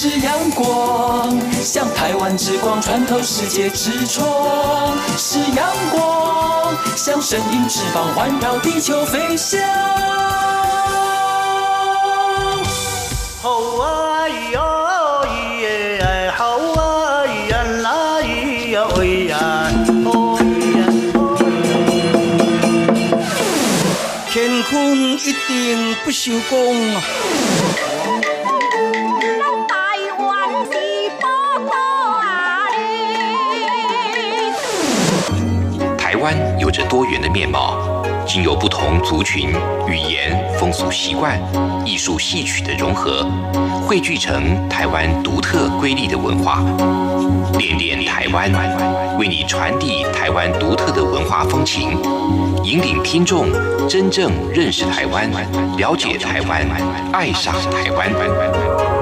是阳光，像台湾之光穿透世界之窗；是阳光，像神鹰翅膀环绕地球飞翔。好啊咿呀咿耶，好啊咿呀啦咿呀喂呀，哦咿呀。乾坤一定不朽功。有着多元的面貌，经由不同族群、语言、风俗习惯、艺术戏曲的融合，汇聚成台湾独特瑰丽的文化。恋恋台湾，为你传递台湾独特的文化风情，引领听众真正认识台湾、了解台湾、爱上台湾。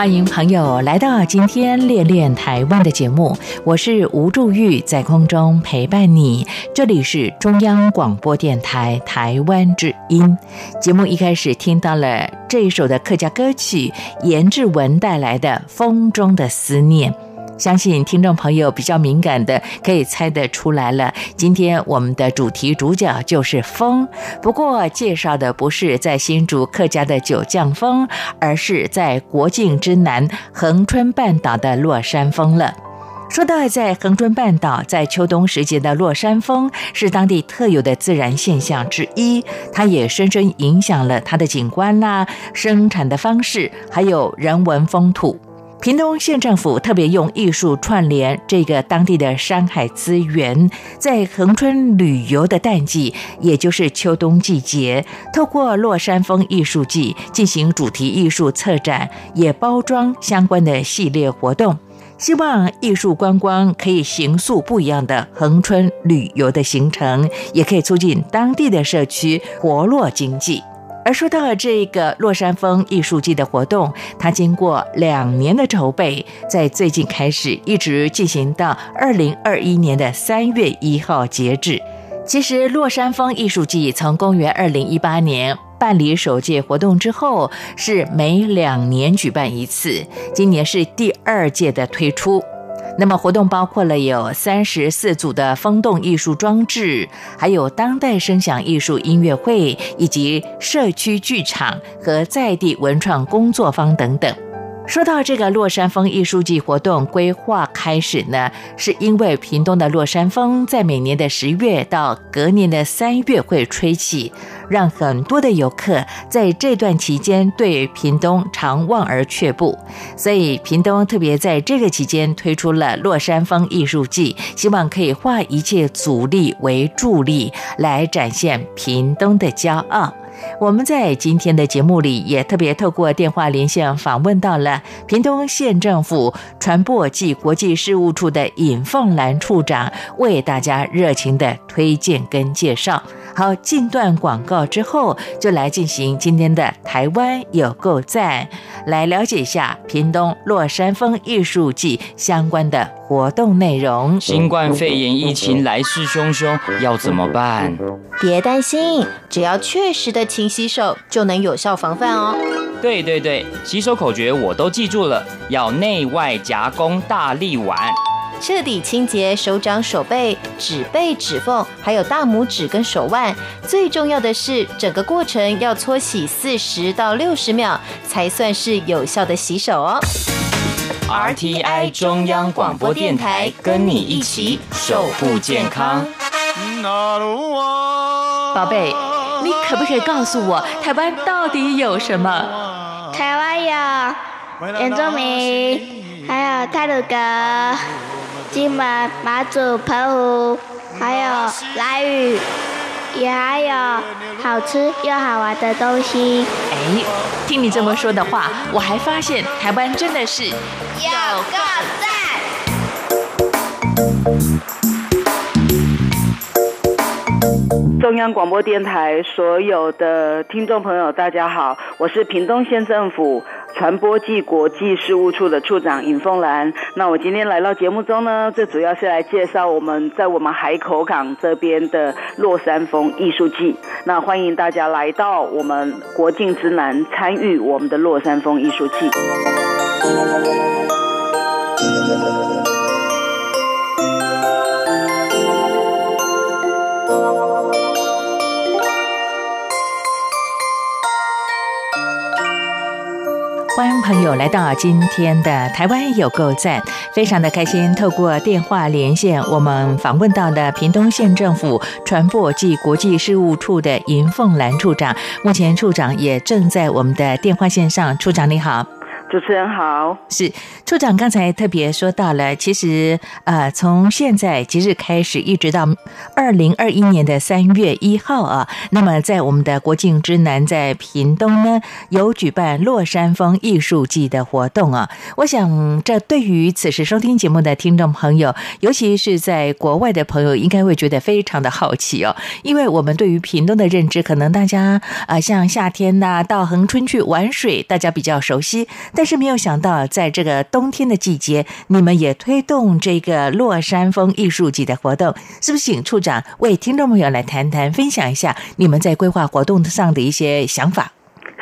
欢迎朋友来到今天练练台湾的节目，我是吴祝玉，在空中陪伴你。这里是中央广播电台台湾之音。节目一开始听到了这一首的客家歌曲，严志文带来的《风中的思念》。相信听众朋友比较敏感的，可以猜得出来了。今天我们的主题主角就是风，不过介绍的不是在新竹客家的九降风，而是在国境之南恒春半岛的落山风了。说到在恒春半岛，在秋冬时节的落山风是当地特有的自然现象之一，它也深深影响了它的景观啦、生产的方式，还有人文风土。屏东县政府特别用艺术串联这个当地的山海资源，在恒春旅游的淡季，也就是秋冬季节，透过落山风艺术季进行主题艺术策展，也包装相关的系列活动，希望艺术观光可以形塑不一样的恒春旅游的行程，也可以促进当地的社区活络经济。而说到这个洛山风艺术季的活动，它经过两年的筹备，在最近开始，一直进行到二零二一年的三月一号截止。其实，落山风艺术季从公元二零一八年办理首届活动之后，是每两年举办一次，今年是第二届的推出。那么活动包括了有三十四组的风洞艺术装置，还有当代声响艺术音乐会，以及社区剧场和在地文创工作坊等等。说到这个洛山风艺术季活动规划开始呢，是因为屏东的洛山风在每年的十月到隔年的三月会吹起，让很多的游客在这段期间对屏东常望而却步，所以屏东特别在这个期间推出了洛山风艺术季，希望可以化一切阻力为助力，来展现屏东的骄傲。我们在今天的节目里也特别透过电话连线访问到了屏东县政府传播暨国际事务处的尹凤兰处长，为大家热情的推荐跟介绍。好，进段广告之后，就来进行今天的台湾有够赞，来了解一下屏东落山风艺术季相关的活动内容。新冠肺炎疫情来势汹汹，要怎么办？别担心，只要确实的勤洗手，就能有效防范哦。对对对，洗手口诀我都记住了，要内外夹攻大力丸。彻底清洁手掌、手背、指背、指缝，还有大拇指跟手腕。最重要的是，整个过程要搓洗四十到六十秒，才算是有效的洗手哦。RTI 中央广播电台跟你一起守护健康。宝贝，你可不可以告诉我，台湾到底有什么？台湾有原住民，还有泰鲁格。金门、马祖、澎湖，还有蓝屿，也还有好吃又好玩的东西。哎，听你这么说的话，我还发现台湾真的是有个中央广播电台所有的听众朋友，大家好，我是屏东县政府传播暨国际事务处的处长尹凤兰。那我今天来到节目中呢，最主要是来介绍我们在我们海口港这边的落山风艺术季。那欢迎大家来到我们国境之南，参与我们的落山风艺术季。欢迎朋友来到今天的台湾有够赞，非常的开心。透过电话连线，我们访问到了屏东县政府传播暨国际事务处的尹凤兰处长，目前处长也正在我们的电话线上。处长你好。主持人好，是处长刚才特别说到了，其实呃，从现在即日开始，一直到二零二一年的三月一号啊，那么在我们的国境之南，在屏东呢，有举办落山风艺术季的活动啊。我想，这对于此时收听节目的听众朋友，尤其是在国外的朋友，应该会觉得非常的好奇哦，因为我们对于屏东的认知，可能大家啊，像夏天呐，到恒春去玩水，大家比较熟悉。但是没有想到，在这个冬天的季节，你们也推动这个落山风艺术季的活动，是不是？请处长为听众朋友来谈谈，分享一下你们在规划活动上的一些想法。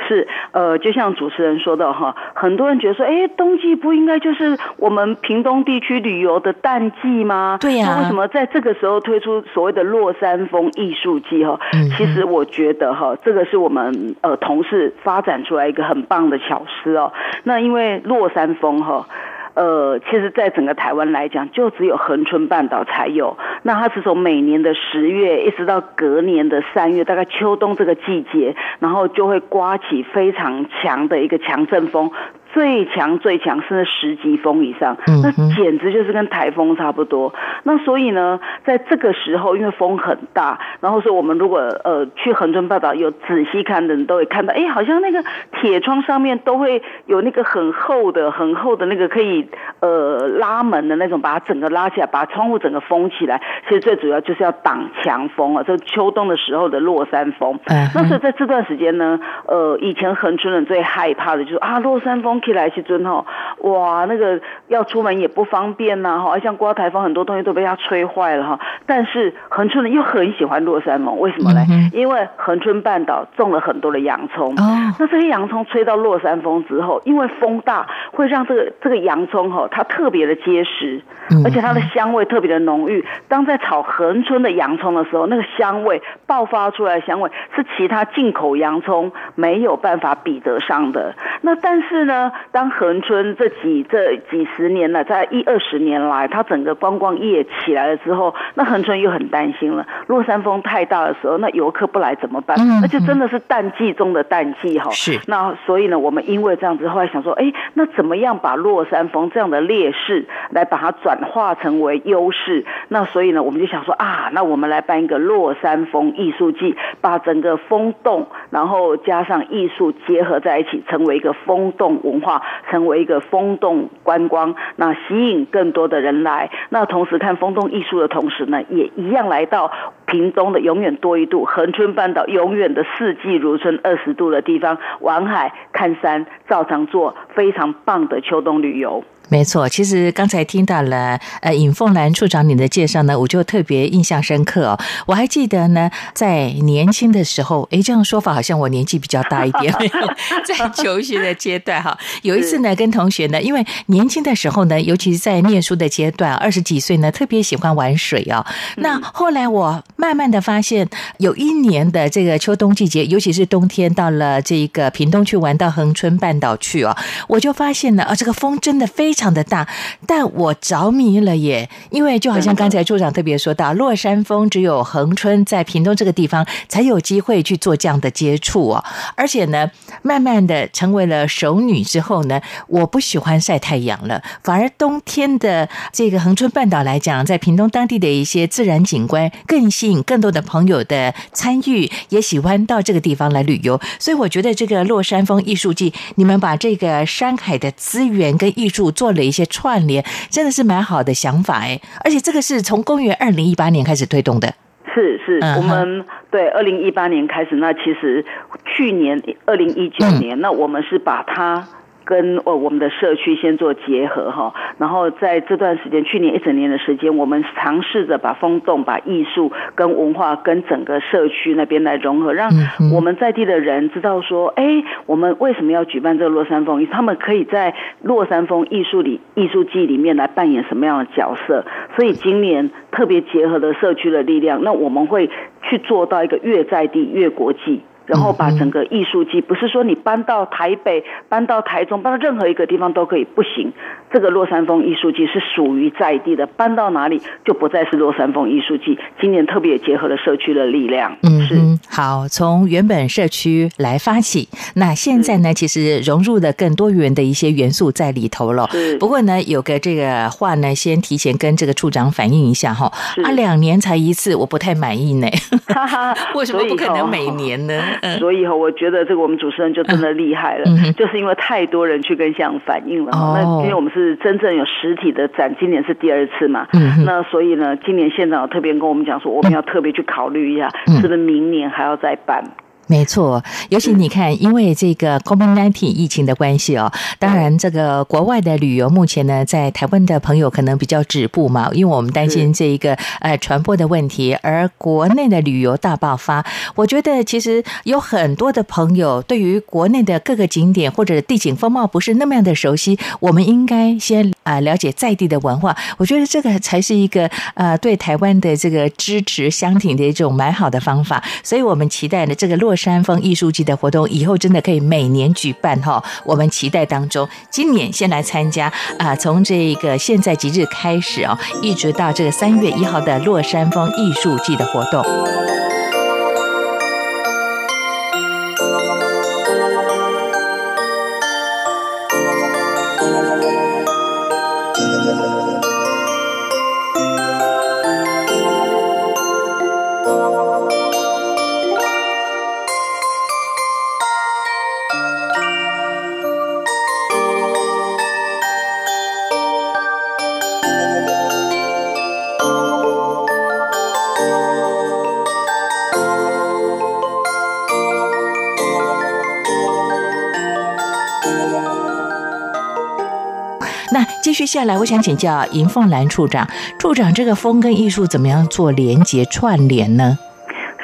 是，呃，就像主持人说的哈，很多人觉得说，哎，冬季不应该就是我们屏东地区旅游的淡季吗？对呀，为什么在这个时候推出所谓的落山风艺术季？哈，其实我觉得哈，这个是我们呃同事发展出来一个很棒的巧思哦。那因为落山风哈。呃，其实，在整个台湾来讲，就只有恒春半岛才有。那它是从每年的十月一直到隔年的三月，大概秋冬这个季节，然后就会刮起非常强的一个强阵风。最强最强甚至十级风以上，那简直就是跟台风差不多。那所以呢，在这个时候，因为风很大，然后说我们如果呃去恒春半岛有仔细看的人都会看到，哎，好像那个铁窗上面都会有那个很厚的、很厚的那个可以呃拉门的那种，把它整个拉起来，把窗户整个封起来。其实最主要就是要挡强风啊，这秋冬的时候的落山风。那所以在这段时间呢，呃，以前恒春人最害怕的就是啊落山风。起来去尊吼，哇，那个要出门也不方便呐哈，像刮台风，很多东西都被它吹坏了哈。但是恒春人又很喜欢落山风，为什么呢？因为恒春半岛种了很多的洋葱，那这些洋葱吹到落山风之后，因为风大，会让这个这个洋葱哈，它特别的结实，而且它的香味特别的浓郁。当在炒恒春的洋葱的时候，那个香味爆发出来的香味是其他进口洋葱没有办法比得上的。那但是呢？当恒春这几这几十年了，在一二十年来，它整个观光业起来了之后，那恒春又很担心了。落山风太大的时候，那游客不来怎么办？那就真的是淡季中的淡季哈。是。那所以呢，我们因为这样子，后来想说，哎，那怎么样把落山风这样的劣势，来把它转化成为优势？那所以呢，我们就想说啊，那我们来办一个落山风艺术季，把整个风洞，然后加上艺术结合在一起，成为一个风洞文。化成为一个风洞观光，那吸引更多的人来。那同时看风洞艺术的同时呢，也一样来到屏东的永远多一度，恒春半岛永远的四季如春二十度的地方，玩海看山，照常做非常棒的秋冬旅游。没错，其实刚才听到了呃尹凤兰处长你的介绍呢，我就特别印象深刻哦。我还记得呢，在年轻的时候，诶，这样说法好像我年纪比较大一点，在求学的阶段哈，有一次呢，跟同学呢，因为年轻的时候呢，尤其是在念书的阶段，二十几岁呢，特别喜欢玩水哦。那后来我慢慢的发现，有一年的这个秋冬季节，尤其是冬天，到了这个屏东去玩到恒春半岛去哦，我就发现呢，啊，这个风真的非。常的大，但我着迷了耶！因为就好像刚才处长特别说到，落山峰只有恒春在屏东这个地方才有机会去做这样的接触哦。而且呢，慢慢的成为了熟女之后呢，我不喜欢晒太阳了，反而冬天的这个恒春半岛来讲，在屏东当地的一些自然景观更吸引更多的朋友的参与，也喜欢到这个地方来旅游。所以我觉得这个落山峰艺术季，你们把这个山海的资源跟艺术做。做了一些串联，真的是蛮好的想法哎！而且这个是从公元二零一八年开始推动的，是是，我们对二零一八年开始，那其实去年二零一九年，那我们是把它。跟呃我们的社区先做结合哈，然后在这段时间，去年一整年的时间，我们尝试着把风洞、把艺术跟文化跟整个社区那边来融合，让我们在地的人知道说，哎，我们为什么要举办这个落山风？他们可以在落山风艺术里艺术季里面来扮演什么样的角色？所以今年特别结合了社区的力量，那我们会去做到一个越在地越国际。然后把整个艺术季，不是说你搬到台北、搬到台中、搬到任何一个地方都可以，不行。这个洛山风艺术季是属于在地的，搬到哪里就不再是洛山风艺术季。今年特别结合了社区的力量，嗯，是好，从原本社区来发起，那现在呢，其实融入了更多元的一些元素在里头了。不过呢，有个这个话呢，先提前跟这个处长反映一下哈，啊，两年才一次，我不太满意呢。为什么不可能每年呢？所以哈，我觉得这个我们主持人就真的厉害了，就是因为太多人去跟向反映了。那因为我们是真正有实体的展，今年是第二次嘛。那所以呢，今年县长特别跟我们讲说，我们要特别去考虑一下，是不是明年还要再办。没错，尤其你看，因为这个 COVID-19 疫情的关系哦，当然这个国外的旅游目前呢，在台湾的朋友可能比较止步嘛，因为我们担心这一个呃传播的问题，而国内的旅游大爆发，我觉得其实有很多的朋友对于国内的各个景点或者地景风貌不是那么样的熟悉，我们应该先啊了解在地的文化，我觉得这个才是一个呃对台湾的这个支持相挺的一种蛮好的方法，所以我们期待呢这个落。山峰艺术季的活动以后真的可以每年举办哈，我们期待当中，今年先来参加啊，从这个现在即日开始哦，一直到这个三月一号的洛山峰艺术季的活动。续下来，我想请教银凤兰处长，处长这个风跟艺术怎么样做连接串联呢？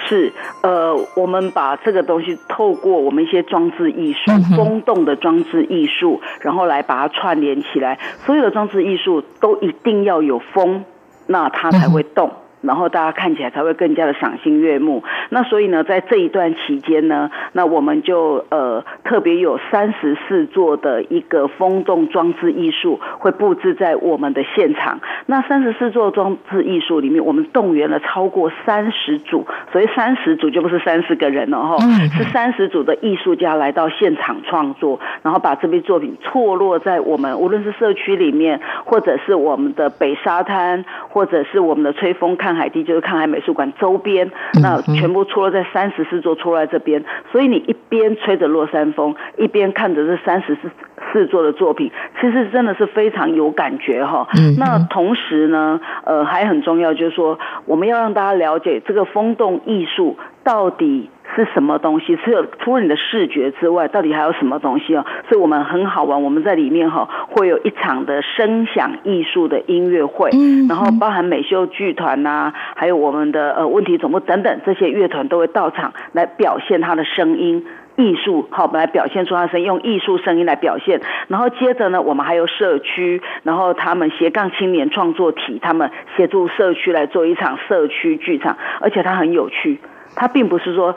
是，呃，我们把这个东西透过我们一些装置艺术，风动的装置艺术，然后来把它串联起来。所有的装置艺术都一定要有风，那它才会动。然后大家看起来才会更加的赏心悦目。那所以呢，在这一段期间呢，那我们就呃特别有三十四座的一个风洞装置艺术会布置在我们的现场。那三十四座装置艺术里面，我们动员了超过三十组，所以三十组就不是三十个人了哈，是三十组的艺术家来到现场创作，然后把这批作品错落在我们无论是社区里面，或者是我们的北沙滩，或者是我们的吹风看。海地就是看海美术馆周边，那全部出落在三十四座出落在这边，所以你一边吹着落山风，一边看着这三十四四座的作品，其实真的是非常有感觉哈。那同时呢，呃，还很重要就是说，我们要让大家了解这个风动艺术到底。是什么东西？除了除了你的视觉之外，到底还有什么东西哦？所以我们很好玩，我们在里面哈会有一场的声响艺术的音乐会，然后包含美秀剧团呐，还有我们的呃问题总部等等这些乐团都会到场来表现他的声音艺术，好来表现出他声音，用艺术声音来表现。然后接着呢，我们还有社区，然后他们斜杠青年创作体，他们协助社区来做一场社区剧场，而且它很有趣，它并不是说。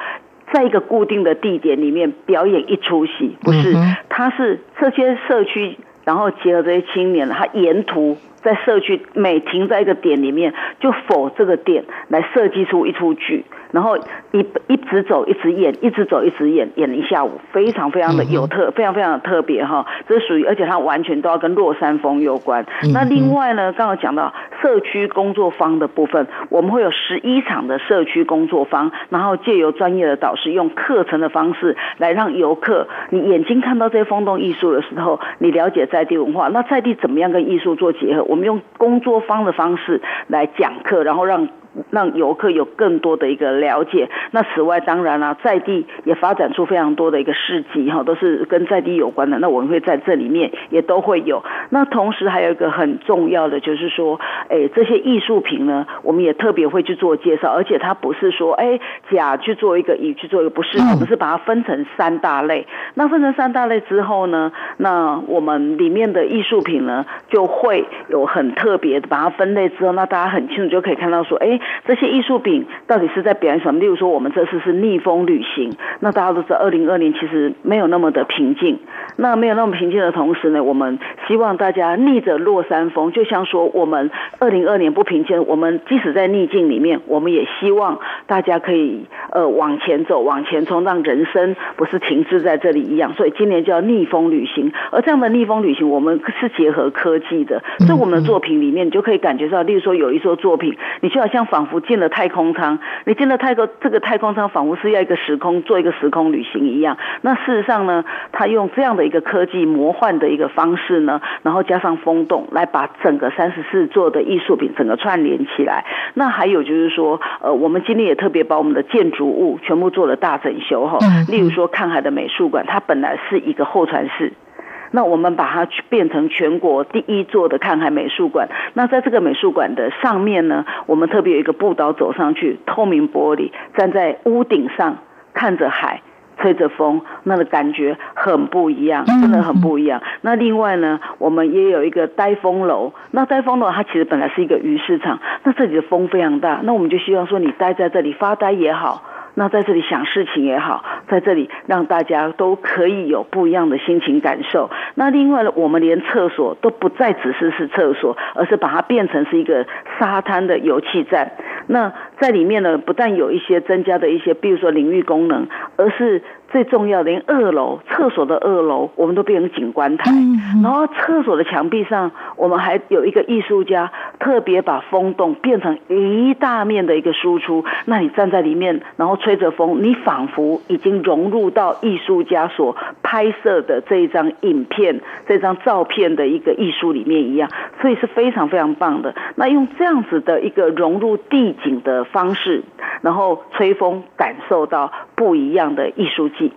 在一个固定的地点里面表演一出戏，不是，他是这些社区，然后结合这些青年，他沿途在社区每停在一个点里面，就否这个点来设计出一出剧。然后一一直走，一直演，一直走，一直演，演了一下午，非常非常的有特，非常非常的特别哈。这属于，而且它完全都要跟落山风有关。那另外呢，刚刚讲到社区工作坊的部分，我们会有十一场的社区工作坊，然后借由专业的导师用课程的方式来让游客，你眼睛看到这些风动艺术的时候，你了解在地文化。那在地怎么样跟艺术做结合？我们用工作方的方式来讲课，然后让。让游客有更多的一个了解。那此外，当然啦，在地也发展出非常多的一个事迹哈，都是跟在地有关的。那我们会在这里面也都会有。那同时还有一个很重要的，就是说，哎，这些艺术品呢，我们也特别会去做介绍。而且它不是说，哎，甲去做一个，乙去做一个，不是，我们是把它分成三大类。那分成三大类之后呢，那我们里面的艺术品呢，就会有很特别的把它分类之后，那大家很清楚就可以看到说，哎。这些艺术品到底是在表演什么？例如说，我们这次是逆风旅行，那大家都知道，二零二年其实没有那么的平静。那没有那么平静的同时呢，我们希望大家逆着落山风，就像说我们二零二年不平静，我们即使在逆境里面，我们也希望大家可以呃往前走，往前冲，让人生不是停滞在这里一样。所以今年叫逆风旅行，而这样的逆风旅行，我们是结合科技的，所以我们的作品里面，你就可以感觉到，例如说有一座作品，你就好像仿佛进了太空舱，你进了太空这个太空舱，仿佛是要一个时空做一个时空旅行一样。那事实上呢，他用这样的。一个科技魔幻的一个方式呢，然后加上风洞，来把整个三十四座的艺术品整个串联起来。那还有就是说，呃，我们今天也特别把我们的建筑物全部做了大整修哈。嗯例如说看海的美术馆，它本来是一个候船室。那我们把它去变成全国第一座的看海美术馆。那在这个美术馆的上面呢，我们特别有一个步道走上去，透明玻璃，站在屋顶上看着海。吹着风，那个感觉很不一样，真的很不一样。那另外呢，我们也有一个呆风楼。那呆风楼它其实本来是一个鱼市场，那这里的风非常大，那我们就希望说你待在这里发呆也好。那在这里想事情也好，在这里让大家都可以有不一样的心情感受。那另外呢，我们连厕所都不再只是是厕所，而是把它变成是一个沙滩的油气站。那在里面呢，不但有一些增加的一些，比如说淋浴功能，而是最重要的，连二楼厕所的二楼，我们都变成景观台。然后厕所的墙壁上，我们还有一个艺术家特别把风洞变成一大面的一个输出。那你站在里面，然后吹着风，你仿佛已经融入到艺术家所拍摄的这一张影片、这张照片的一个艺术里面一样，所以是非常非常棒的。那用这样子的一个融入地景的方式，然后吹风，感受到不一样的艺术季。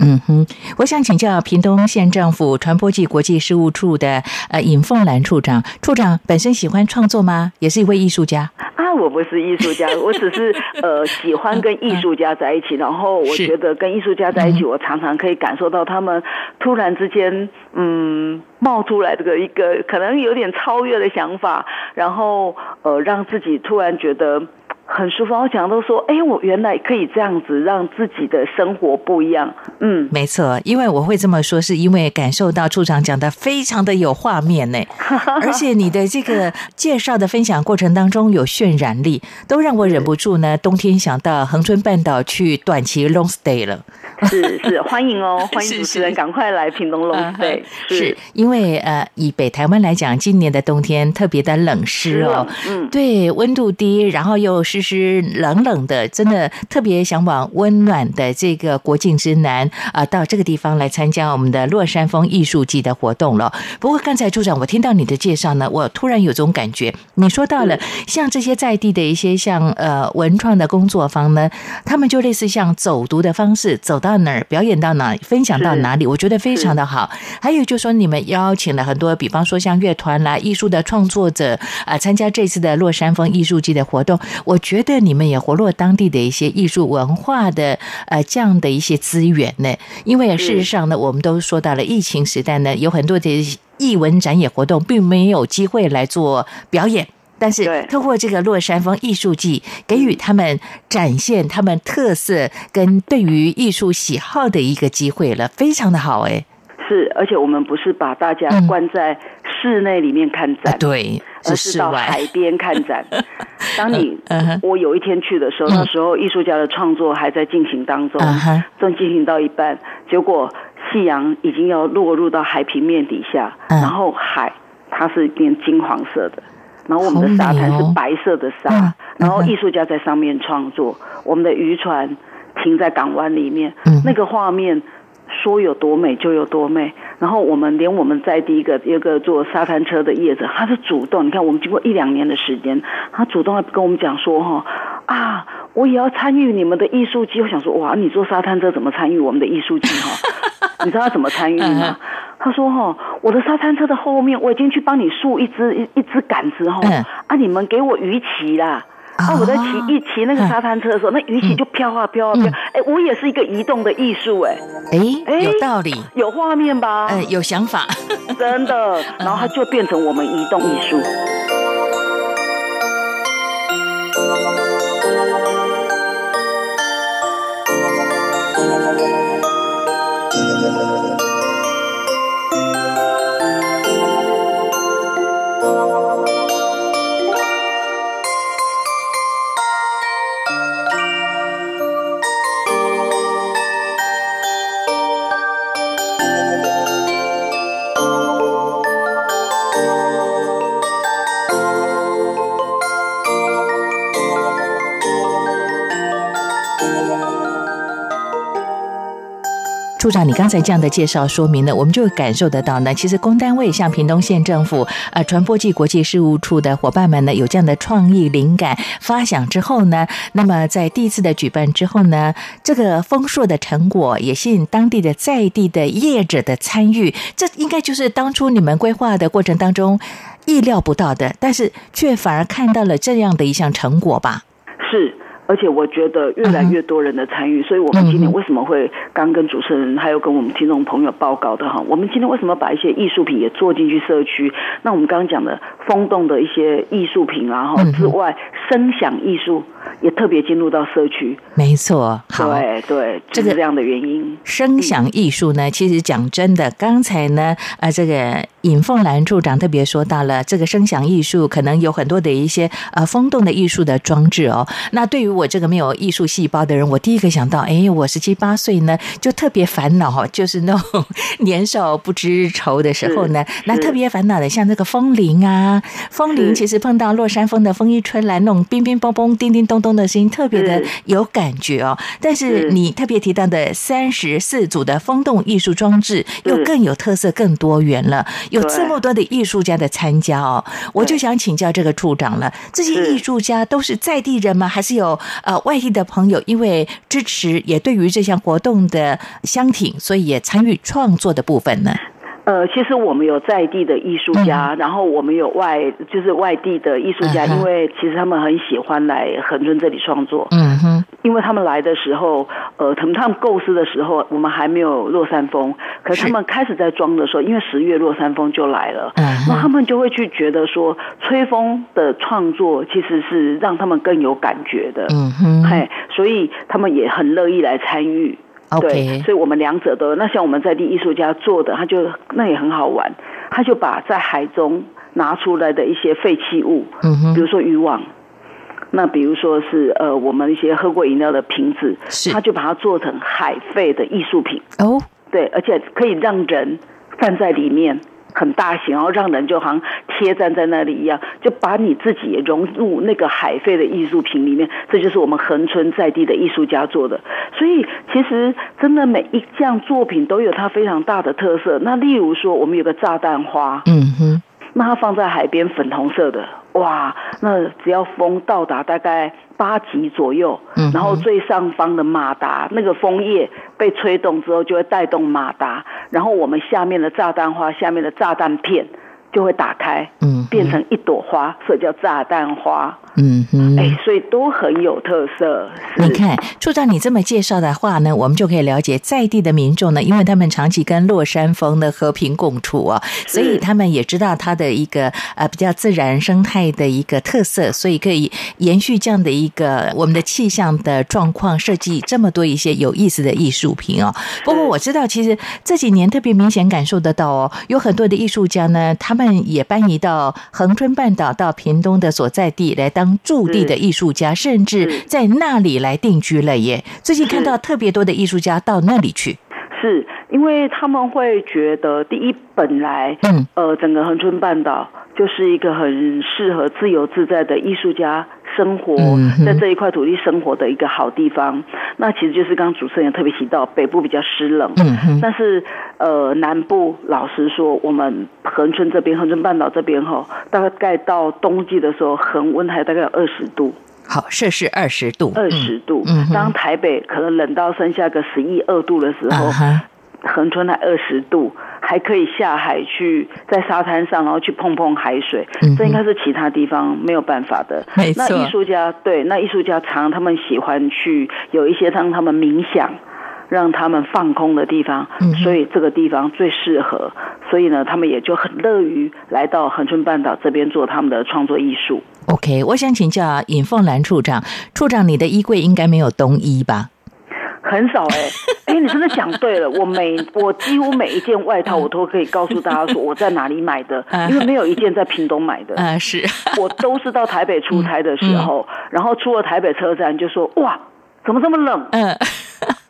嗯哼，我想请教屏东县政府传播暨国际事务处的呃尹凤兰处长，处长本身喜欢创作吗？也是一位艺术家啊？我不是艺术家，我只是呃喜欢跟艺术家在一起，然后我觉得跟艺术家在一起，我常常可以感受到他们突然之间嗯冒出来这个一个可能有点超越的想法，然后呃让自己突然觉得。很舒服，我讲都说，哎，我原来可以这样子让自己的生活不一样。嗯，没错，因为我会这么说，是因为感受到处长讲的非常的有画面呢，而且你的这个介绍的分享过程当中有渲染力，都让我忍不住呢，冬天想到恒春半岛去短期 long stay 了。是是，欢迎哦，欢迎主持人赶快来屏东 long stay。是。因为呃，以北台湾来讲，今年的冬天特别的冷湿哦，嗯，对，温度低，然后又湿湿冷冷的，真的特别想往温暖的这个国境之南啊，到这个地方来参加我们的落山风艺术季的活动了。不过刚才处长，我听到你的介绍呢，我突然有种感觉，你说到了像这些在地的一些像呃文创的工作坊呢，他们就类似像走读的方式，走到哪儿表演到哪，分享到哪里，我觉得非常的好。还有就是说，你们邀请了很多，比方说像乐团啦、艺术的创作者啊，参加这次的落山峰艺术季的活动，我觉得你们也活络当地的一些艺术文化的呃这样的一些资源呢。因为事实上呢，我们都说到了疫情时代呢，有很多的艺文展演活动并没有机会来做表演。但是透过这个落山风艺术季，给予他们展现他们特色跟对于艺术喜好的一个机会了，非常的好哎。是，而且我们不是把大家关在室内里面看展，对，而是到海边看展。当你我有一天去的时候，那时候艺术家的创作还在进行当中，正进行到一半，结果夕阳已经要落入到海平面底下，然后海它是变金黄色的。然后我们的沙滩是白色的沙，然后艺术家在上面创作。我们的渔船停在港湾里面，那个画面说有多美就有多美。然后我们连我们在第一个一个坐沙滩车的业者，他是主动。你看，我们经过一两年的时间，他主动跟我们讲说：“哈啊，我也要参与你们的艺术季。”我想说：“哇，你坐沙滩车怎么参与我们的艺术季？哈，你知道他怎么参与吗？”他说：“哈，我的沙滩车的后面，我已经去帮你竖一只一一只杆子哈，啊，你们给我鱼鳍啦，啊我在骑一骑那个沙滩车的时候那鱼鳍就飘啊飘啊飘哎我也是一个移动的艺术哎哎有道理。有画面吧哎有想法。真的 然后它就变成我们移动艺术。处长，你刚才这样的介绍说明呢，我们就感受得到呢，其实公单位像屏东县政府呃传播暨国际事务处的伙伴们呢，有这样的创意灵感发想之后呢，那么在第一次的举办之后呢，这个丰硕的成果也吸引当地的在地的业者的参与，这应该就是当初你们规划的过程当中意料不到的，但是却反而看到了这样的一项成果吧？是。而且我觉得越来越多人的参与，所以我们今天为什么会刚跟主持人还有跟我们听众朋友报告的哈？我们今天为什么把一些艺术品也做进去社区？那我们刚刚讲的风动的一些艺术品啊哈之外，声响艺术也特别进入到社区。没错，对对，这个这样的原因。声响艺术呢，其实讲真的，刚才呢，呃，这个尹凤兰处长特别说到了，这个声响艺术可能有很多的一些呃风动的艺术的装置哦。那对于我这个没有艺术细胞的人，我第一个想到，哎，我十七八岁呢，就特别烦恼哈，就是那种年少不知愁的时候呢，那特别烦恼的，像这个风铃啊，风铃其实碰到落山风的风一吹来，那种乒乒乓乓、叮叮咚咚的声音，特别的有感觉哦。但是你特别提到的三十四组的风动艺术装置，又更有特色、更多元了，有这么多的艺术家的参加哦，我就想请教这个处长了，这些艺术家都是在地人吗？还是有？呃，外地的朋友因为支持，也对于这项活动的相挺，所以也参与创作的部分呢。呃，其实我们有在地的艺术家，然后我们有外就是外地的艺术家，因为其实他们很喜欢来恒春这里创作。嗯哼，因为他们来的时候，呃，他们他们构思的时候，我们还没有落山风，可是他们开始在装的时候，因为十月落山风就来了，那他们就会去觉得说，吹风的创作其实是让他们更有感觉的。嗯哼，嘿，所以他们也很乐意来参与。对，所以我们两者都那像我们在地艺术家做的，他就那也很好玩，他就把在海中拿出来的一些废弃物，嗯哼，比如说渔网，那比如说是呃我们一些喝过饮料的瓶子，是，他就把它做成海废的艺术品哦，对，而且可以让人站在里面。很大型，然后让人就好像贴站在那里一样，就把你自己融入那个海废的艺术品里面。这就是我们恒春在地的艺术家做的。所以其实真的每一项作品都有它非常大的特色。那例如说，我们有个炸弹花，嗯哼，那它放在海边，粉红色的，哇，那只要风到达大概。八级左右，然后最上方的马达那个枫叶被吹动之后，就会带动马达，然后我们下面的炸弹花下面的炸弹片就会打开，嗯，变成一朵花，所以叫炸弹花。嗯哼，哎，所以都很有特色。你看，处长你这么介绍的话呢，我们就可以了解在地的民众呢，因为他们长期跟落山风的和平共处啊，所以他们也知道它的一个呃比较自然生态的一个特色，所以可以延续这样的一个我们的气象的状况，设计这么多一些有意思的艺术品哦。不过我知道，其实这几年特别明显感受得到哦，有很多的艺术家呢，他们也搬移到恒春半岛到屏东的所在地来当。驻地的艺术家，甚至在那里来定居了耶。最近看到特别多的艺术家到那里去，是因为他们会觉得，第一，本来，嗯，呃，整个恒春半岛就是一个很适合自由自在的艺术家。生活在这一块土地生活的一个好地方，那其实就是刚刚主持人特别提到，北部比较湿冷，但是呃南部老实说，我们恒春这边恒春半岛这边哈，大概到冬季的时候，恒温还大概有二十度，好摄氏二十度，二十度。当台北可能冷到剩下个十一二度的时候，恒春才二十度。还可以下海去，在沙滩上，然后去碰碰海水，这应该是其他地方没有办法的。那艺术家对，那艺术家常他们喜欢去有一些让他们冥想、让他们放空的地方，所以这个地方最适合。所以呢，他们也就很乐于来到恒春半岛这边做他们的创作艺术。OK，我想请教尹凤兰处长，处长，你的衣柜应该没有冬衣吧？很少哎，哎，你真的讲对了。我每我几乎每一件外套，我都可以告诉大家说我在哪里买的，因为没有一件在屏东买的。啊，是 我都是到台北出差的时候，然后出了台北车站就说哇，怎么这么冷？嗯，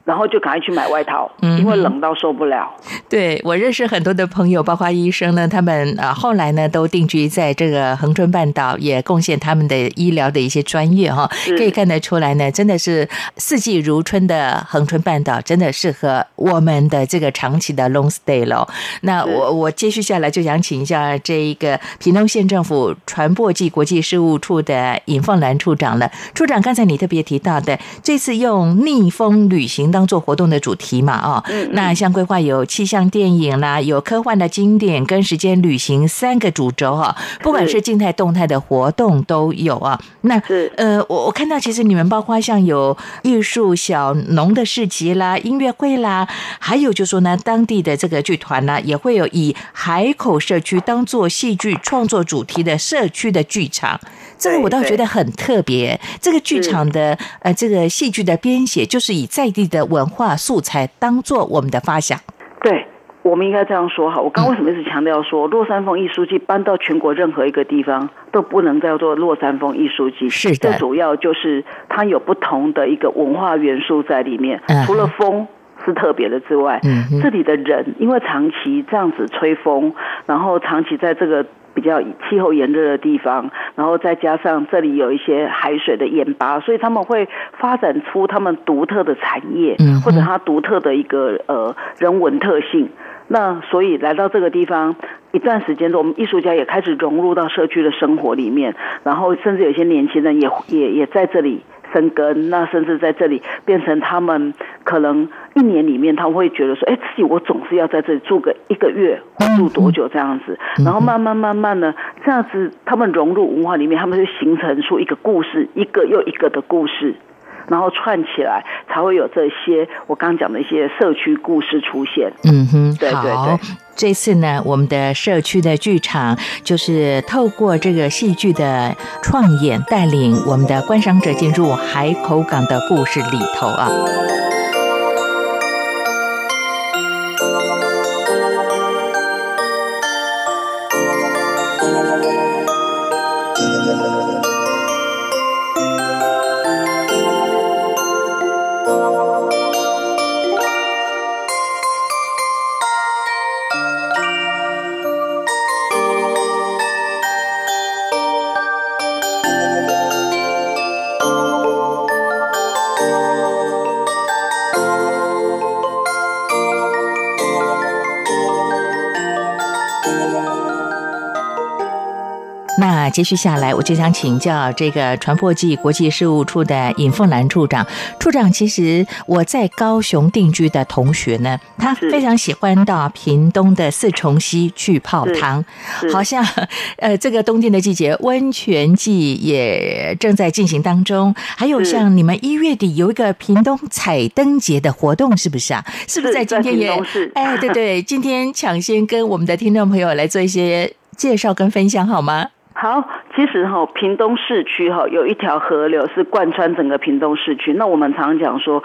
然后就赶快去买外套，嗯因为冷到受不了。对我认识很多的朋友，包括医生呢，他们啊后来呢都定居在这个恒春半岛，也贡献他们的医疗的一些专业哈，可以看得出来呢，真的是四季如春的恒春半岛，真的适合我们的这个长期的 long stay 喽。那我我接续下来就想请一下这一个屏东县政府传播暨国际事务处的尹凤兰处长了。处长，刚才你特别提到的，这次用逆风旅行当做活动的主题嘛，哦，那像规划有气象电影啦，有科幻的经典跟时间旅行三个主轴哈，不管是静态动态的活动都有啊。那呃，我我看到其实你们包括像有艺术小农的市集啦、音乐会啦，还有就说呢，当地的这个剧团呢，也会有以海口社区当做戏剧创作主题的社区的剧场。这个我倒觉得很特别。这个剧场的呃，这个戏剧的编写，就是以在地的文化素材当做我们的发想。对，我们应该这样说哈。我刚为什么一直强调说，落山风艺术季搬到全国任何一个地方都不能叫做落山风艺术季？是的，最主要就是它有不同的一个文化元素在里面，嗯除了风。是特别的之外，嗯哼这里的人因为长期这样子吹风，然后长期在这个比较气候炎热的地方，然后再加上这里有一些海水的盐巴，所以他们会发展出他们独特的产业，嗯或者它独特的一个呃人文特性。那所以来到这个地方一段时间我们艺术家也开始融入到社区的生活里面，然后甚至有些年轻人也也也在这里生根，那甚至在这里变成他们可能一年里面他们会觉得说，哎，自己我总是要在这里住个一个月，或住多久这样子，然后慢慢慢慢呢这样子，他们融入文化里面，他们就形成出一个故事，一个又一个的故事。然后串起来，才会有这些我刚刚讲的一些社区故事出现。嗯哼，对对对。这次呢，我们的社区的剧场就是透过这个戏剧的创演，带领我们的观赏者进入海口港的故事里头啊。接续下来，我就想请教这个传播暨国际事务处的尹凤兰处长。处长，其实我在高雄定居的同学呢，他非常喜欢到屏东的四重溪去泡汤，好像呃这个冬天的季节，温泉季也正在进行当中。还有像你们一月底有一个屏东彩灯节的活动，是不是啊？是不是在今天也？哎，对对，今天抢先跟我们的听众朋友来做一些介绍跟分享，好吗？好，其实哈，屏东市区哈有一条河流是贯穿整个屏东市区。那我们常讲说，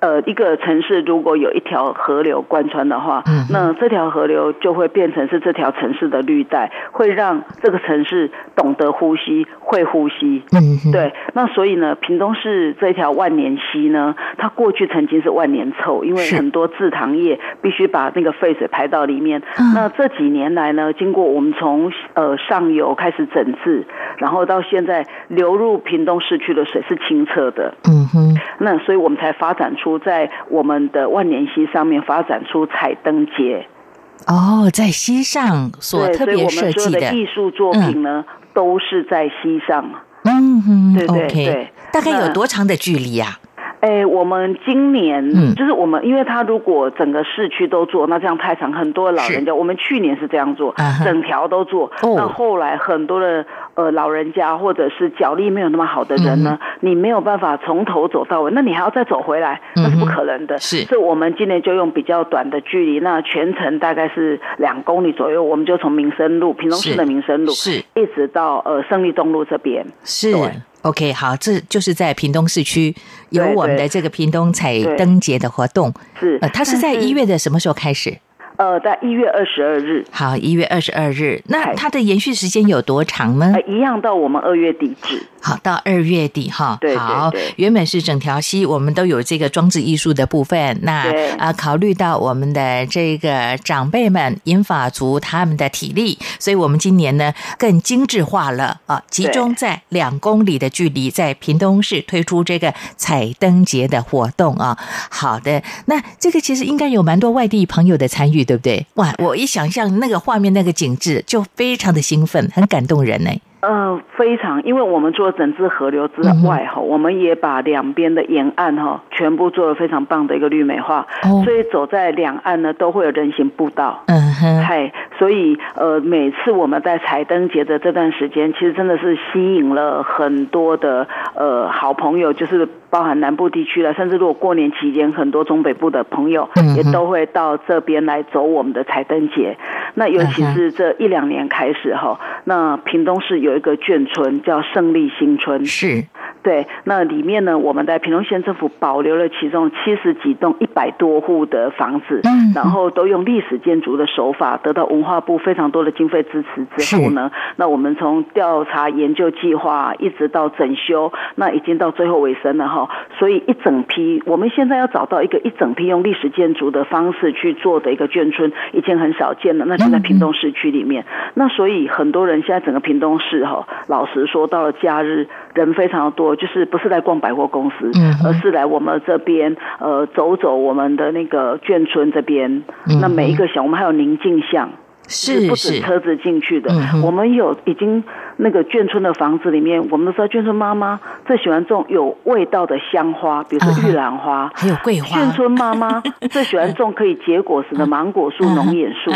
呃，一个城市如果有一条河流贯穿的话，嗯那这条河流就会变成是这条城市的绿带，会让这个城市懂得呼吸，会呼吸。嗯，对。那所以呢，屏东市这条万年溪呢，它过去曾经是万年臭，因为很多制糖业必须把那个废水排到里面。嗯那这几年来呢，经过我们从呃上游开始整治，然后到现在流入屏东市区的水是清澈的。嗯哼。那所以我们才发展出在我们的万年溪上面发展出彩灯节。哦，在溪上所对，特别设计的艺术作品呢，都是在溪上。嗯哼，对对对大概有多长的距离啊？哎，我们今年、嗯。就是我们，因为他如果整个市区都做，那这样太长，很多老人家，我们去年是这样做，啊整条都做。哦。那后来很多的呃老人家或者是脚力没有那么好的人呢，你没有办法从头走到尾，那你还要再走回来，那是不可能的。嗯是。所以我们今年就用比较短的距离，那全程大概是两公里左右，我们就从民生路，平东市的民生路，是。一直到呃胜利东路这边。是。对 OK，好，这就是在屏东市区有我们的这个屏东彩灯节的活动。是呃，它是在但一月的什么时候开始？呃，在一月二十二日。好，一月二十二日，那它的延续时间有多长呢呃，？一样到我们二月底止。好，到二月底哈。对对好，原本是整条溪，我们都有这个装置艺术的部分。那对啊，考虑到我们的这个长辈们银发族他们的体力，所以我们今年呢更精致化了啊，集中在两公里的距离，在屏东市推出这个彩灯节的活动啊。好的，那这个其实应该有蛮多外地朋友的参与，对不对？哇，我一想象那个画面、那个景致，就非常的兴奋，很感动人呢。呃，非常，因为我们做整治河流之嗯外哈、我们也把两边的沿岸哈、全部做了非常棒的一个绿美化，哦。所以走在两岸呢都会有人行步道。嗯哼，嗨，所以呃，每次我们在彩灯节的这段时间，其实真的是吸引了很多的呃好朋友，就是包含南部地区了，甚至如果过年期间，很多中北部的朋友也都会到这边来走我们的彩灯节。那尤其是这一两年开始哈，那屏东市有一个眷村叫胜利新村，是对，那里面呢，我们在屏东县政府保留了其中七十几栋一百多户的房子，嗯然后都用历史建筑的手法得到文化部非常多的经费支持之后呢，那我们从调查研究计划一直到整修，那已经到最后尾声了哈。所以一整批，我们现在要找到一个一整批用历史建筑的方式去做的一个眷村，已经很少见了，那就在屏东市区里面。那所以很多人现在整个屏东市哈，老实说，到了假日人非常的多，就是不是来逛百货公司，嗯而是来我们这边呃走走我们的那个眷村这边。嗯那每一个小，我们还有宁静巷。是不止，车子进去的嗯，我们有已经那个眷村的房子里面，我们都知道眷村妈妈最喜欢种有味道的香花，比如说玉兰花。还有桂花。眷村妈妈 最喜欢种可以结果实的芒果树、龙眼树。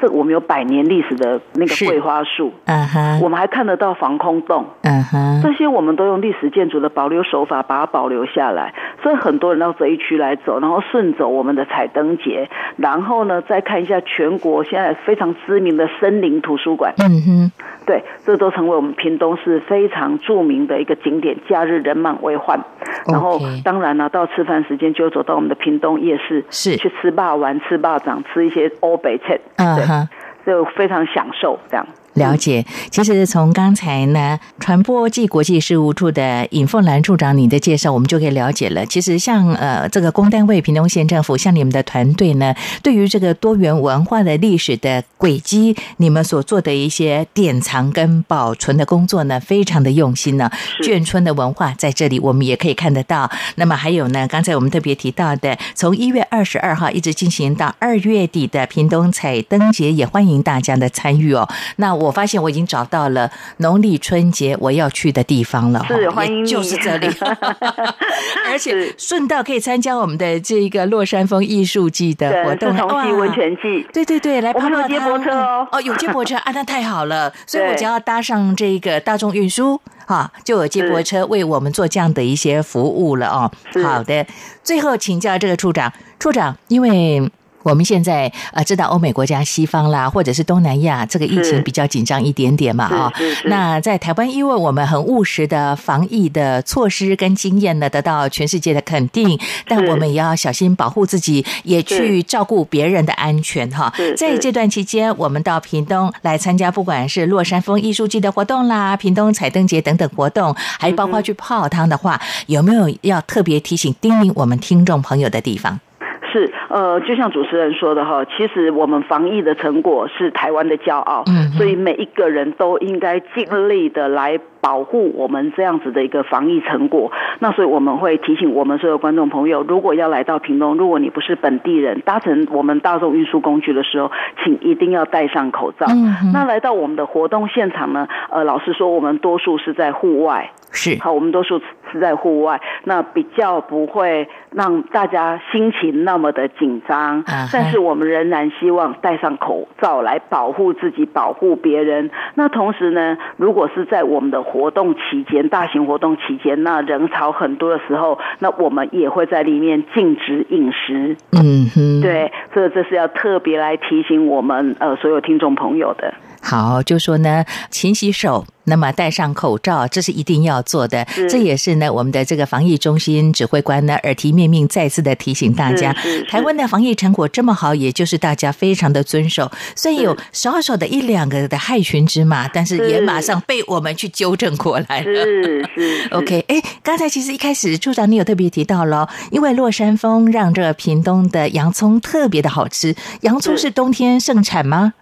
这我们有百年历史的那个桂花树，嗯哼，我们还看得到防空洞。嗯哼，这些我们都用历史建筑的保留手法把它保留下来，所以很多人到这一区来走，然后顺走我们的彩灯节，然后呢再看一下全国现在非常知名的森林图书馆，嗯哼，对，这都成为我们屏东市非常著名的一个景点，假日人满为患。然后当然了，到吃饭时间就走到我们的屏东夜市，是去吃霸丸、吃霸掌、吃一些欧北菜，对，嗯哼。就非常享受这样。了解，其实从刚才呢，传播暨国际事务处的尹凤兰处长你的介绍，我们就可以了解了。其实像呃这个公单位屏东县政府，像你们的团队呢，对于这个多元文化的历史的轨迹，你们所做的一些典藏跟保存的工作呢，非常的用心呢。眷村的文化在这里我们也可以看得到。那么还有呢，刚才我们特别提到的，从一月二十二号一直进行到二月底的屏东彩灯节，也欢迎大家的参与哦。那我发现我已经找到了农历春节我要去的地方了，是哈欢迎你。就是这里，而且顺道可以参加我们的这个洛山峰艺术季的活对，动是，同溪温泉季。对对对，来我泡泡接驳车哦。哦，有接驳车 啊，那太好了。所以我只要搭上这个大众运输啊，就有接驳车为我们做这样的一些服务了哦。好的，最后请教这个处长，处长，因为。我们现在呃知道欧美国家、西方啦，或者是东南亚，这个疫情比较紧张一点点嘛啊、那在台湾，因为我们很务实的防疫的措施跟经验呢，得到全世界的肯定，但我们也要小心保护自己，也去照顾别人的安全哈。在这段期间，我们到屏东来参加，不管是落山风艺术季的活动啦、屏东彩灯节等等活动，还包括去泡汤的话，有没有要特别提醒、叮咛我们听众朋友的地方？是，呃，就像主持人说的哈，其实我们防疫的成果是台湾的骄傲，嗯嗯所以每一个人都应该尽力的来保护我们这样子的一个防疫成果。那所以我们会提醒我们所有观众朋友，如果要来到屏东，如果你不是本地人，搭乘我们大众运输工具的时候，请一定要戴上口罩。嗯那来到我们的活动现场呢，呃，老实说，我们多数是在户外，是好，我们多数是在户外，那比较不会让大家心情那么的紧张啊哈但是我们仍然希望戴上口罩来保护自己、保护别人。那同时呢，如果是在我们的活动期间、大型活动期间，那人潮很多的时候，那我们也会在里面禁止饮食。嗯哼，。对，所以这是要特别来提醒我们呃所有听众朋友的。好，就说呢，勤洗手。那么戴上口罩，这是一定要做的。这也是呢，我们的这个防疫中心指挥官呢耳提面命，再次的提醒大家。台湾的防疫成果这么好，也就是大家非常的遵守。虽然有少少的一两个的害群之马，但是也马上被我们去纠正过来了。是 是。OK，哎，刚才其实一开始处长你有特别提到了，因为落山风让这屏东的洋葱特别的好吃。洋葱是冬天盛产吗？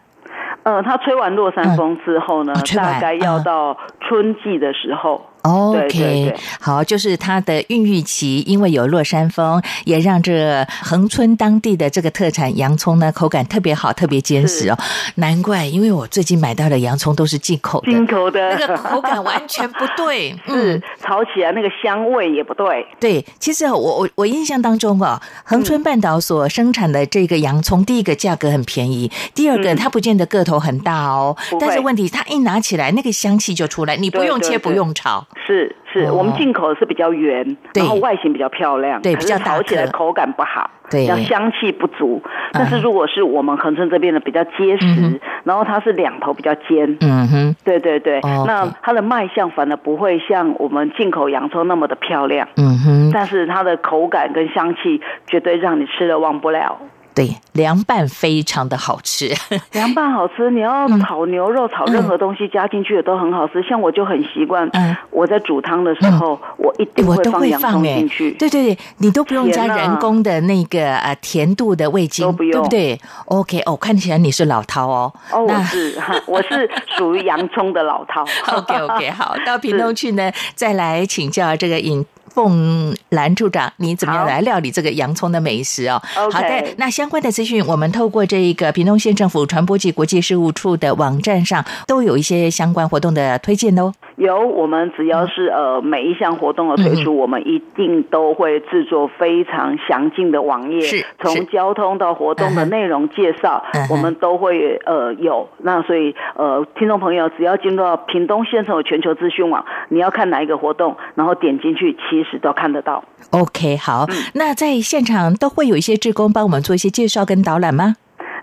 呃，它吹完落山风之后呢，大概要到春季的时候。OK，好，就是它的孕育期，因为有落山风，也让这恒春当地的这个特产洋葱呢，口感特别好，特别坚实哦。难怪，因为我最近买到的洋葱都是进口的，进口的。那个口感完全不对，嗯，炒起来那个香味也不对。对，其实我我我印象当中啊，恒春半岛所生产的这个洋葱，第一个价格很便宜，第二个它不见得个头很大哦，但是问题它一拿起来，那个香气就出来，你不用切，不用炒。是是，我们进口的是比较圆，然后外形比较漂亮，对，比较炒起来口感不好，对，要香气不足。但是如果是我们恒春这边的比较结实，然后它是两头比较尖，嗯哼，对对对，那它的卖相反而不会像我们进口洋葱那么的漂亮，嗯哼，但是它的口感跟香气绝对让你吃了忘不了。对，凉拌非常的 好吃，凉拌好吃。你要炒牛肉、炒任何东西加进去的都很好吃。像我就很习惯，我在煮汤的时候，我一定会放洋葱进去。对对对，你都不用加人工的那个呃甜度的味精，对不对？OK，哦，看起来你是老饕哦。哦，我是，我是属于洋葱的老饕。OK OK，好，到屏东去呢，再来请教这个尹。凤兰处长，你怎么样来料理这个洋葱的美食哦？好的，那相关的资讯，我们透过这一个屏东县政府传播及国际事务处的网站上，都有一些相关活动的推荐哦。有，我们只要是呃每一项活动的推出，我们一定都会制作非常详尽的网页，是从交通到活动的内容介绍，我们都会呃有。那所以呃，听众朋友只要进入到屏东县政府全球资讯网，你要看哪一个活动，然后点进去，其实都看得到。OK，好，那在现场都会有一些志工帮我们做一些介绍跟导览吗？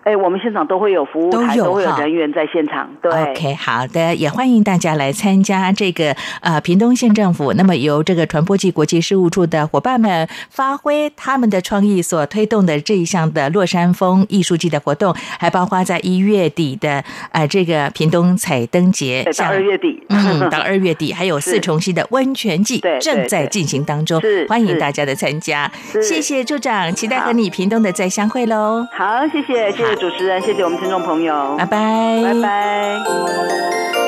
哎，我们现场都会有服务台，都会有人员在现场。对，OK，好的，也欢迎大家来参加这个呃屏东县政府，那么由这个传播暨国际事务处的伙伴们发挥他们的创意所推动的这一项的落山风艺术季的活动，还包括在一月底的呃这个屏东彩灯节，到二月底，嗯，到二月底还有四重溪的温泉季正在进行当中，欢迎大家的参加。谢谢处长，期待和你屏东的再相会喽。好，谢谢，谢谢。主持人，谢谢我们听众朋友，拜拜，拜拜。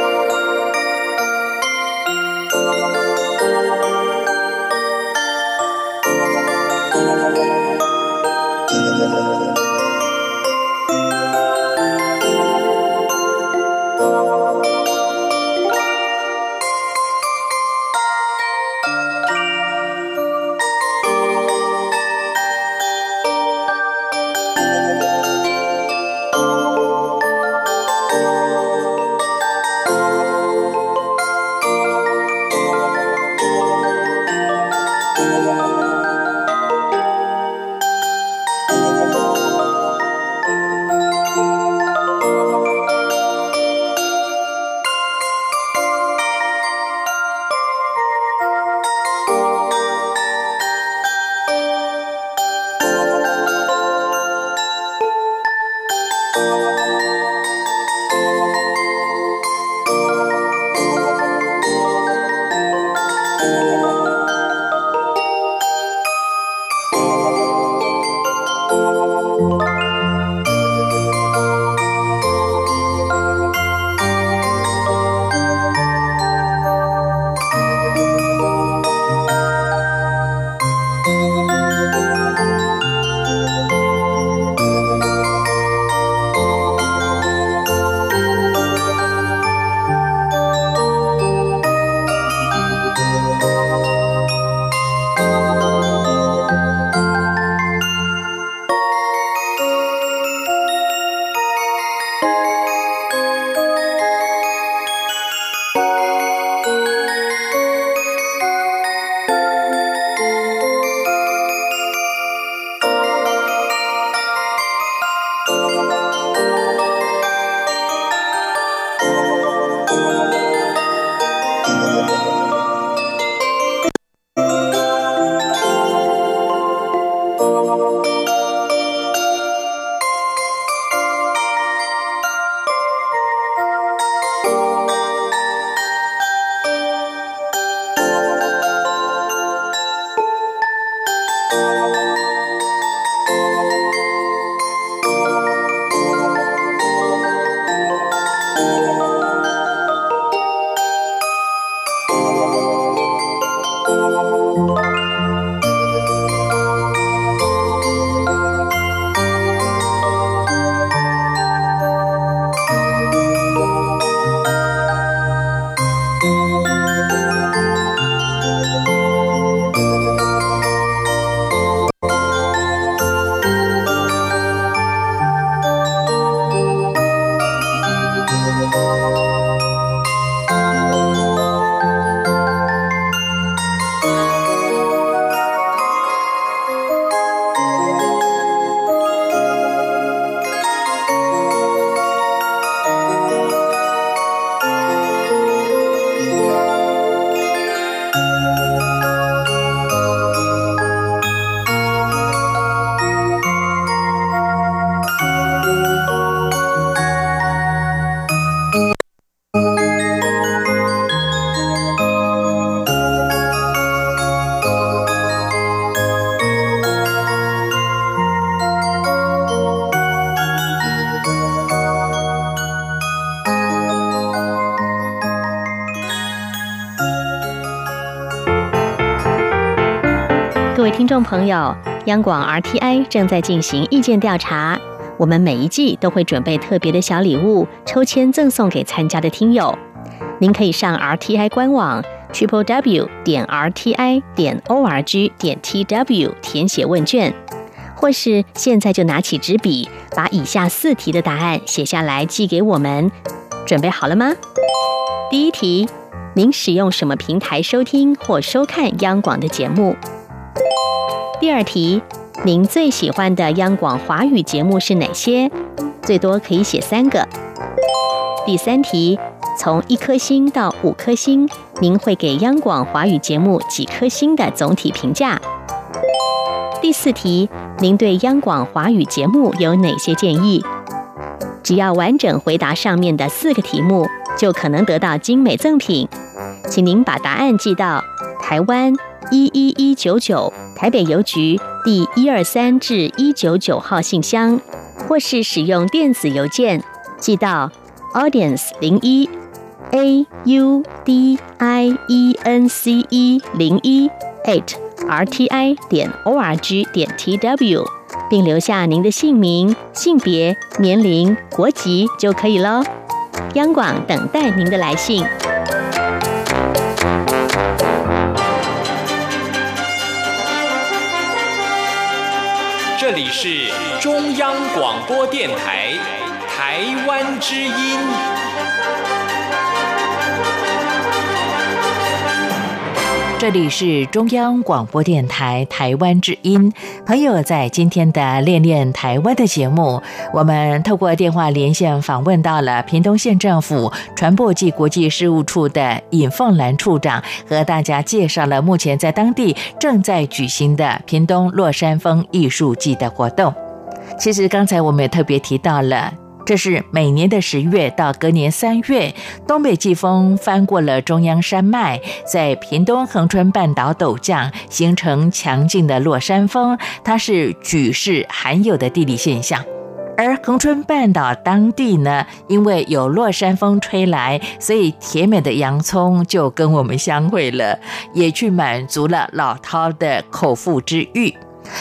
朋友，央广 RTI 正在进行意见调查，我们每一季都会准备特别的小礼物，抽签赠送给参加的听友。您可以上 RTI 官网 triple w 点 RTI 点 org 点 tw 填写问卷，或是现在就拿起纸笔，把以下四题的答案写下来寄给我们。准备好了吗？第一题，您使用什么平台收听或收看央广的节目？第二题，您最喜欢的央广华语节目是哪些？最多可以写三个。第三题，从一颗星到五颗星，您会给央广华语节目几颗星的总体评价？第四题，您对央广华语节目有哪些建议？只要完整回答上面的四个题目，就可能得到精美赠品。请您把答案寄到台湾。一一一九九台北邮局第一二三至一九九号信箱，或是使用电子邮件寄到 audience 零一 a u d i e n c e 零一 eight r t i 点 o r g 点 t w，并留下您的姓名、性别、年龄、国籍就可以喽。央广等待您的来信。这里是中央广播电台台湾之音。这里是中央广播电台台湾之音。朋友，在今天的练练台湾的节目，我们透过电话连线访问到了屏东县政府传播暨国际事务处的尹凤兰处长，和大家介绍了目前在当地正在举行的屏东落山风艺术季的活动。其实刚才我们也特别提到了。这是每年的十月到隔年三月，东北季风翻过了中央山脉，在屏东恒春半岛陡降，形成强劲的落山风。它是举世罕有的地理现象。而恒春半岛当地呢，因为有落山风吹来，所以甜美的洋葱就跟我们相会了，也去满足了老饕的口腹之欲。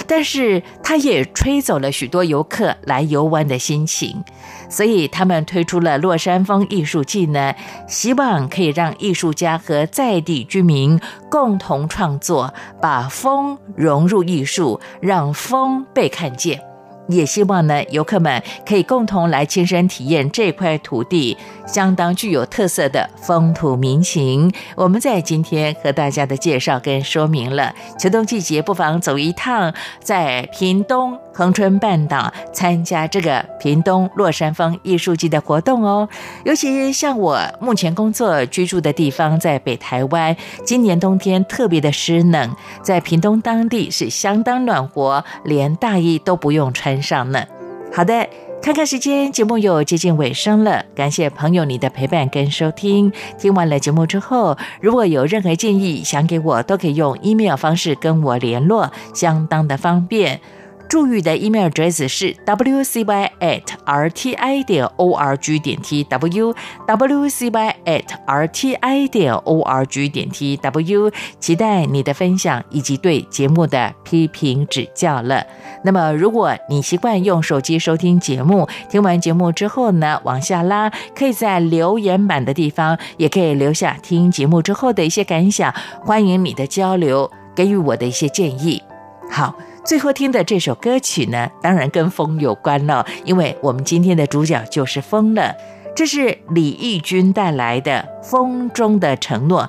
但是，它也吹走了许多游客来游玩的心情。所以他们推出了落山风艺术季呢，希望可以让艺术家和在地居民共同创作，把风融入艺术，让风被看见。也希望呢，游客们可以共同来亲身体验这块土地相当具有特色的风土民情。我们在今天和大家的介绍跟说明了，秋冬季节不妨走一趟，在屏东恒春半岛参加这个屏东落山风艺术季的活动哦。尤其像我目前工作居住的地方在北台湾，今年冬天特别的湿冷，在屏东当地是相当暖和，连大衣都不用穿。上呢，好的，看看时间，节目又接近尾声了。感谢朋友你的陪伴跟收听。听完了节目之后，如果有任何建议想给我，都可以用 email 方式跟我联络，相当的方便。祝宇的 email address 是 wcy at rti 点 org 点 tw wcy at rti 点 org 点 tw，期待你的分享以及对节目的批评指教了。那么，如果你习惯用手机收听节目，听完节目之后呢，往下拉，可以在留言板的地方，也可以留下听节目之后的一些感想，欢迎你的交流，给予我的一些建议。好。最后听的这首歌曲呢，当然跟风有关了，因为我们今天的主角就是风了。这是李翊君带来的《风中的承诺》，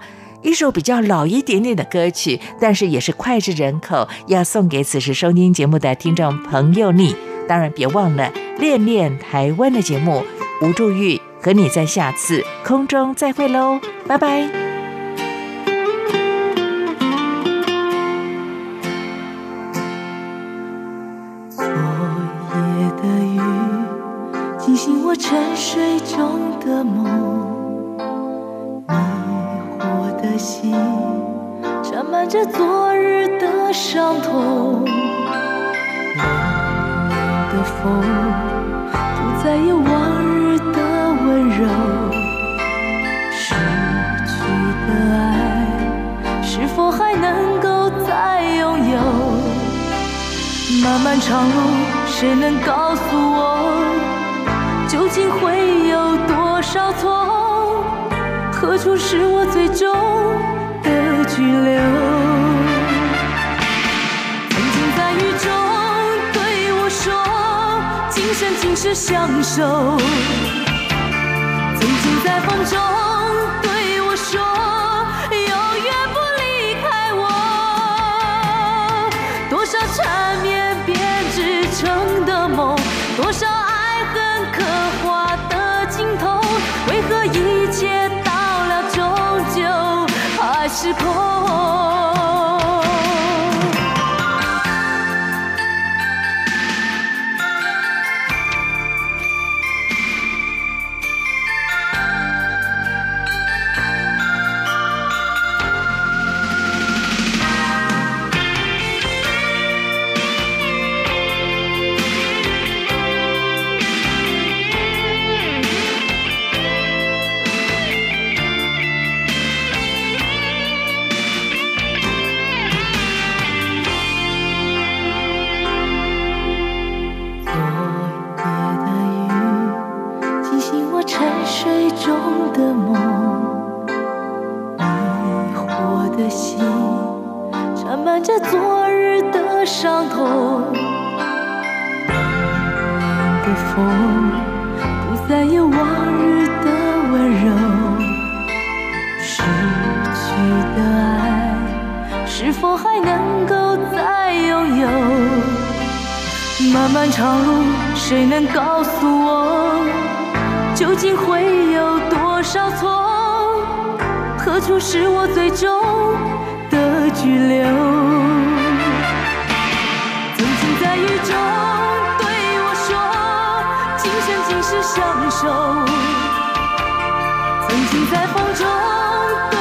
一首比较老一点点的歌曲，但是也是脍炙人口，要送给此时收听节目的听众朋友你。当然别忘了练练台湾的节目，吴祝玉和你在下次空中再会喽，拜拜。沉睡中的梦，迷惑的心沾满着昨日的伤痛。冷冷的风，不再有往日的温柔。失去的爱，是否还能够再拥有？漫漫长路，谁能告诉我，究竟会有多少错？何处是我最终的居留？曾经在雨中对我说，今生今世相守。曾经在风中的爱，是否还能够再拥有？漫漫长路，谁能告诉我，究竟会有多少错？何处是我最终的居留？曾经在雨中对我说，今生今世相守。曾经在风中对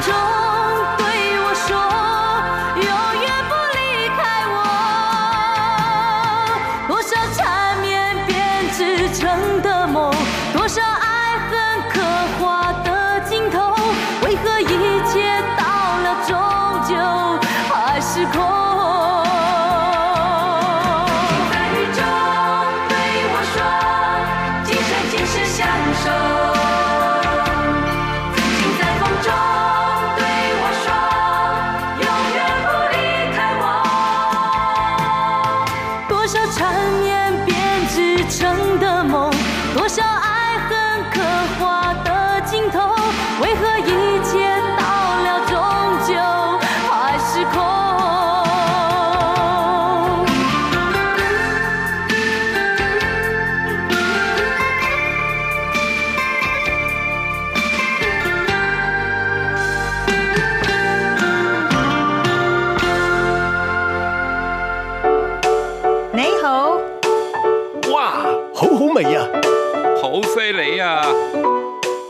中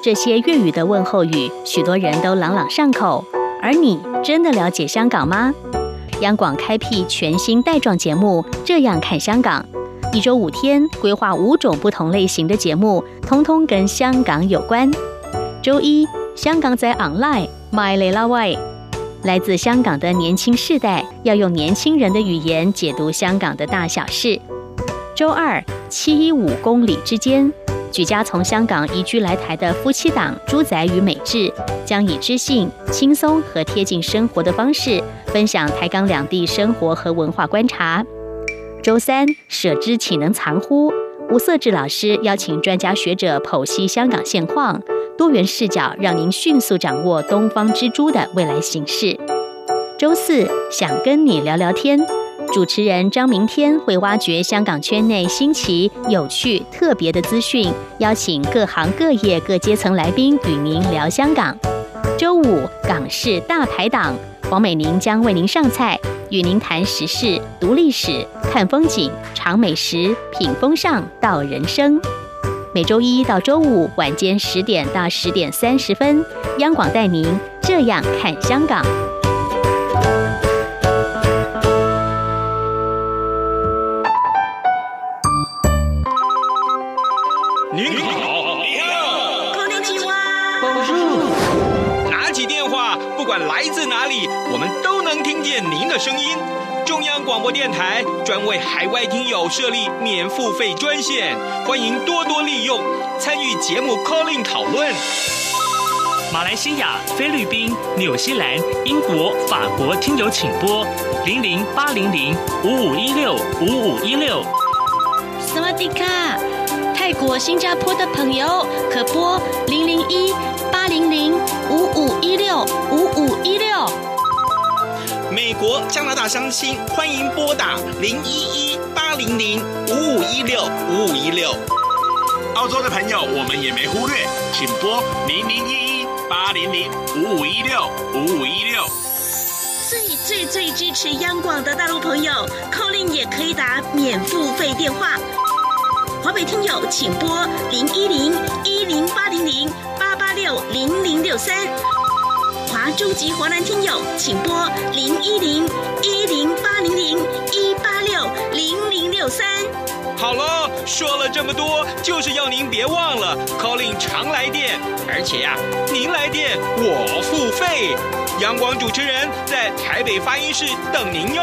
这些粤语的问候语，许多人都朗朗上口。而你真的了解香港吗？央广开辟全新带状节目《这样看香港》，一周五天，规划五种不同类型的节目，通通跟香港有关。周一，香港在 online My l i l a way，来自香港的年轻世代要用年轻人的语言解读香港的大小事。周二，七一五公里之间。举家从香港移居来台的夫妻档朱仔与美智，将以知性、轻松和贴近生活的方式，分享台港两地生活和文化观察。周三，舍之岂能藏乎？吴色志老师邀请专家学者剖析香港现况，多元视角让您迅速掌握东方之珠的未来形势。周四想跟你聊聊天，主持人张明天会挖掘香港圈内新奇、有趣、特别的资讯，邀请各行各业各阶层来宾与您聊香港。周五港式大排档，黄美玲将为您上菜，与您谈时事、读历史、看风景、尝美食、品风尚、道人生。每周一到周五晚间十点到十点三十分，央广带您这样看香港。里，我们都能听见您的声音。中央广播电台专为海外听友设立免付费专线，欢迎多多利用，参与节目 calling 讨论。马来西亚、菲律宾、纽西兰、英国、法国听友请拨零零八零零五五一六五五一六。萨瓦迪卡，泰国、新加坡的朋友可拨零零一八零零五五一六五五一六。美国、加拿大乡亲欢迎拨打零一一八零零五五一六五五一六。澳洲的朋友我们也没忽略，请拨零零一一八零零五五一六五五一六。最最最支持央广的大陆朋友扣令也可以打免付费电话。华北听友请拨零一零一零八零零八八六零零六三。终极华南听友请拨零一零一零八零零一八六零零六三。好了，说了这么多，就是要您别忘了 calling 常来电，而且呀、您来电我付费。阳光主持人在台北发音室等您哟。